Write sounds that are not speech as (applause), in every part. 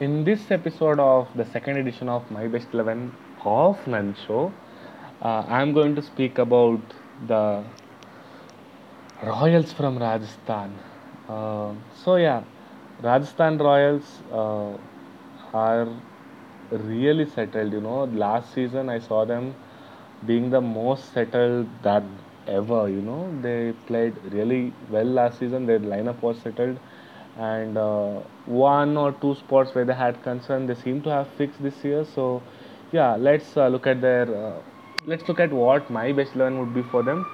In this episode of the second edition of My Best 11 of Nan Show, uh, I'm going to speak about the Royals from Rajasthan. Uh, so, yeah, Rajasthan Royals uh, are really settled. You know, last season I saw them being the most settled that ever. You know, they played really well last season. Their lineup was settled, and uh, one or two spots where they had concern, they seem to have fixed this year. So, yeah, let's uh, look at their. Uh, let's look at what my best eleven would be for them.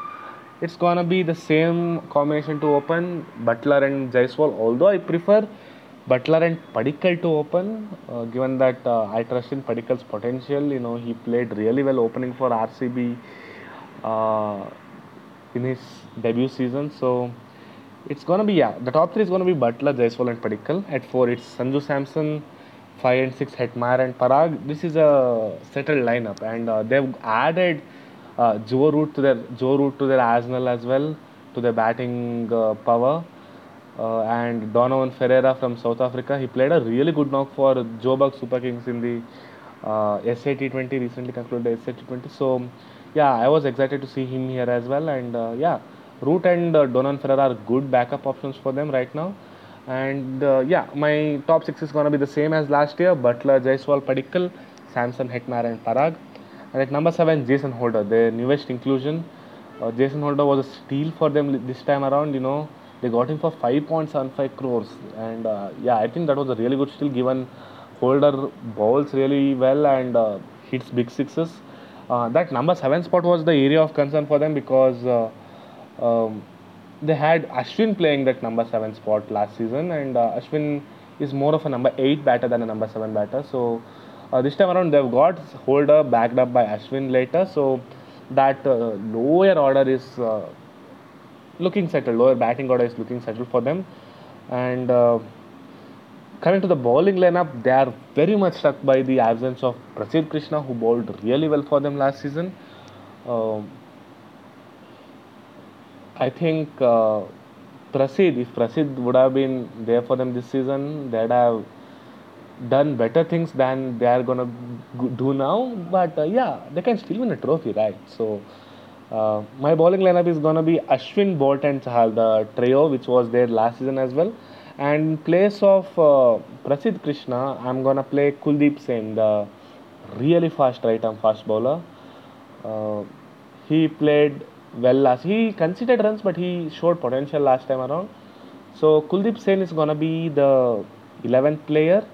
It's gonna be the same combination to open Buttler and Jaiswal. Although I prefer Buttler and Padikkal to open, uh, given that uh, I trust in Padikkal's potential. You know, he played really well opening for RCB uh, in his debut season. So it's gonna be yeah. The top three is gonna be Buttler, Jaiswal, and Padikkal. At four, it's Sanju Samson. Five and six, Hetmyer and Parag. This is a settled lineup, and uh, they've added uh, Joe Root to their Joe Root to their arsenal as well to their batting uh, power. Uh, and Donovan Ferreira from South Africa, he played a really good knock for Joburg Super Kings in the uh, SAT20 recently concluded SAT20. So yeah, I was excited to see him here as well. And uh, yeah, Root and uh, Donovan Ferreira are good backup options for them right now. And uh, yeah, my top six is gonna be the same as last year: Buttler, Jaiswal, Padikkal, Samson, Hetmyer, and Parag. And at number seven, Jason Holder, their newest inclusion. Uh, Jason Holder was a steal for them this time around. You know, they got him for 5.75 crores, and uh, yeah, I think that was a really good steal given Holder bowls really well and uh, hits big sixes. Uh, that number seven spot was the area of concern for them because uh, um, they had Ashwin playing that number seven spot last season, and uh, Ashwin is more of a number eight batter than a number seven batter. So uh, this time around, they've got Holder backed up by Ashwin later. So that uh, lower order is uh, looking settled. Lower batting order is looking settled for them, and. Uh, Coming to the bowling lineup, they are very much stuck by the absence of Prasidh Krishna, who bowled really well for them last season. Um, I think uh, Prasidh, if Prasidh would have been there for them this season, they'd have done better things than they are gonna do now. But uh, yeah, they can still win a trophy, right? So uh, my bowling lineup is gonna be Ashwin, Boult, and Chahal, the trio which was there last season as well. And in place of uh, Prasidh Krishna, I'm gonna play Kuldeep Sen, the really fast right arm fast bowler. Uh, he played well last. He conceded runs, but he showed potential last time around. So Kuldeep Sen is gonna be the 11th player,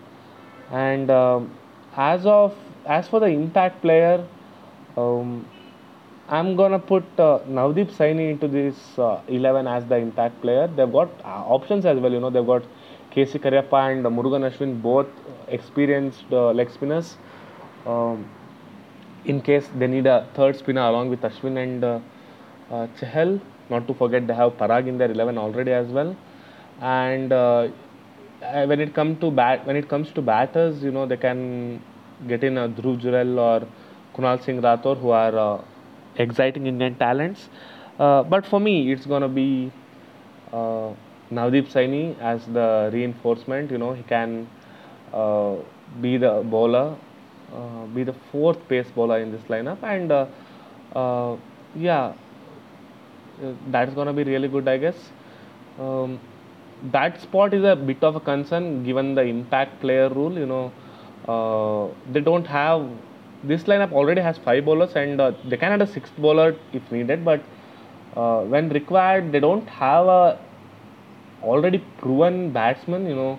and um, as of as for the impact player, um, I'm gonna put uh, Navdeep Saini into this uh, 11 as the impact player. They've got uh, options as well. You know, they've got KC Cariappa and Murugan Ashwin, both experienced uh, leg spinners. Um, in case they need a third spinner along with Ashwin and uh, uh, Chahal. Not to forget, they have Parag in their 11 already as well. And uh, uh, when it comes to bat, when it comes to batters, you know they can get in a Dhruv Jurel or Kunal Singh Rathore, who are uh, exciting Indian talents. Uh, but for me, it's gonna be uh, Navdeep Saini as the reinforcement. You know, he can uh, be the bowler, uh, be the fourth pace bowler in this lineup, and uh, uh, yeah, uh, that's gonna be really good, I guess. Um, that spot is a bit of a concern given the impact player rule. You know, uh, they don't have this lineup already has five bowlers and uh, they can add a sixth bowler if needed, but uh, when required, they don't have a already proven batsman. You know,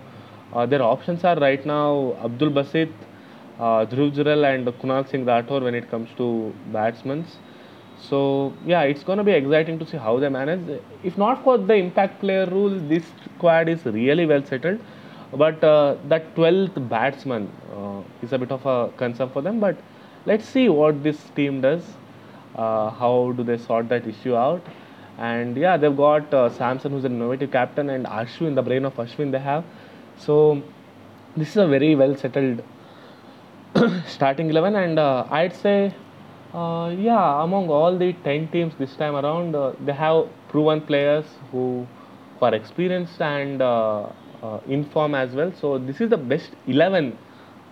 uh, their options are right now Abdul Basit, uh, Dhruv Jurel, and Kunal Singh Rathore when it comes to batsmen. So yeah, it's gonna be exciting to see how they manage. If not for the impact player rule, this squad is really well settled. But uh, that 12th batsman uh, is a bit of a concern for them. But let's see what this team does. Uh, how do they sort that issue out? And yeah, they've got uh, Samson, who's an innovative captain, and Ashwin, the brain of Ashwin, they have. So this is a very well settled (coughs) starting 11 and uh, i'd say uh, yeah among all the 10 teams this time around uh, they have proven players who, who are experienced and uh, uh, in form as well. So this is the best 11.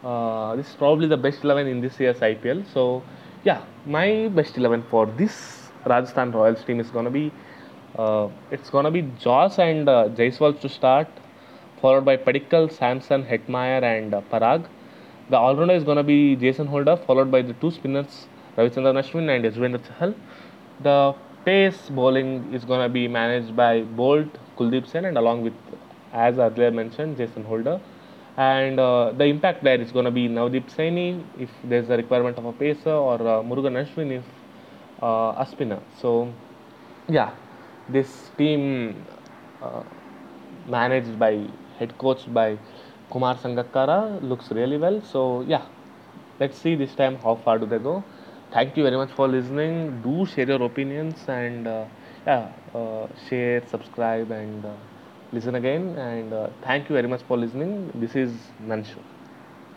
Uh, this is probably the best 11 in this year's IPL. So yeah, my best 11 for this Rajasthan Royals team is gonna be uh, it's gonna be Jos and uh, Jaiswal to start, followed by Padikkal, Samson, Hetmyer, and Parag. The all-rounder is gonna be Jason Holder, followed by the two spinners Ravichandran Ashwin and Yuzvendra Chahal. The pace bowling is gonna be managed by Boult, Kuldeep Sen, and along with, as earlier mentioned, Jason Holder. And uh, the impact player is going to be Navdeep Saini if there's a requirement of a pacer, or uh, Murugan Ashwin if uh, a spinner. So, yeah, this team uh, managed by head coach by Kumar Sangakkara looks really well. So, yeah, let's see this time how far do they go. Thank you very much for listening. Do share your opinions and uh, yeah, uh, share, subscribe, and uh, listen again. And uh, thank you very much for listening. This is Nan Show.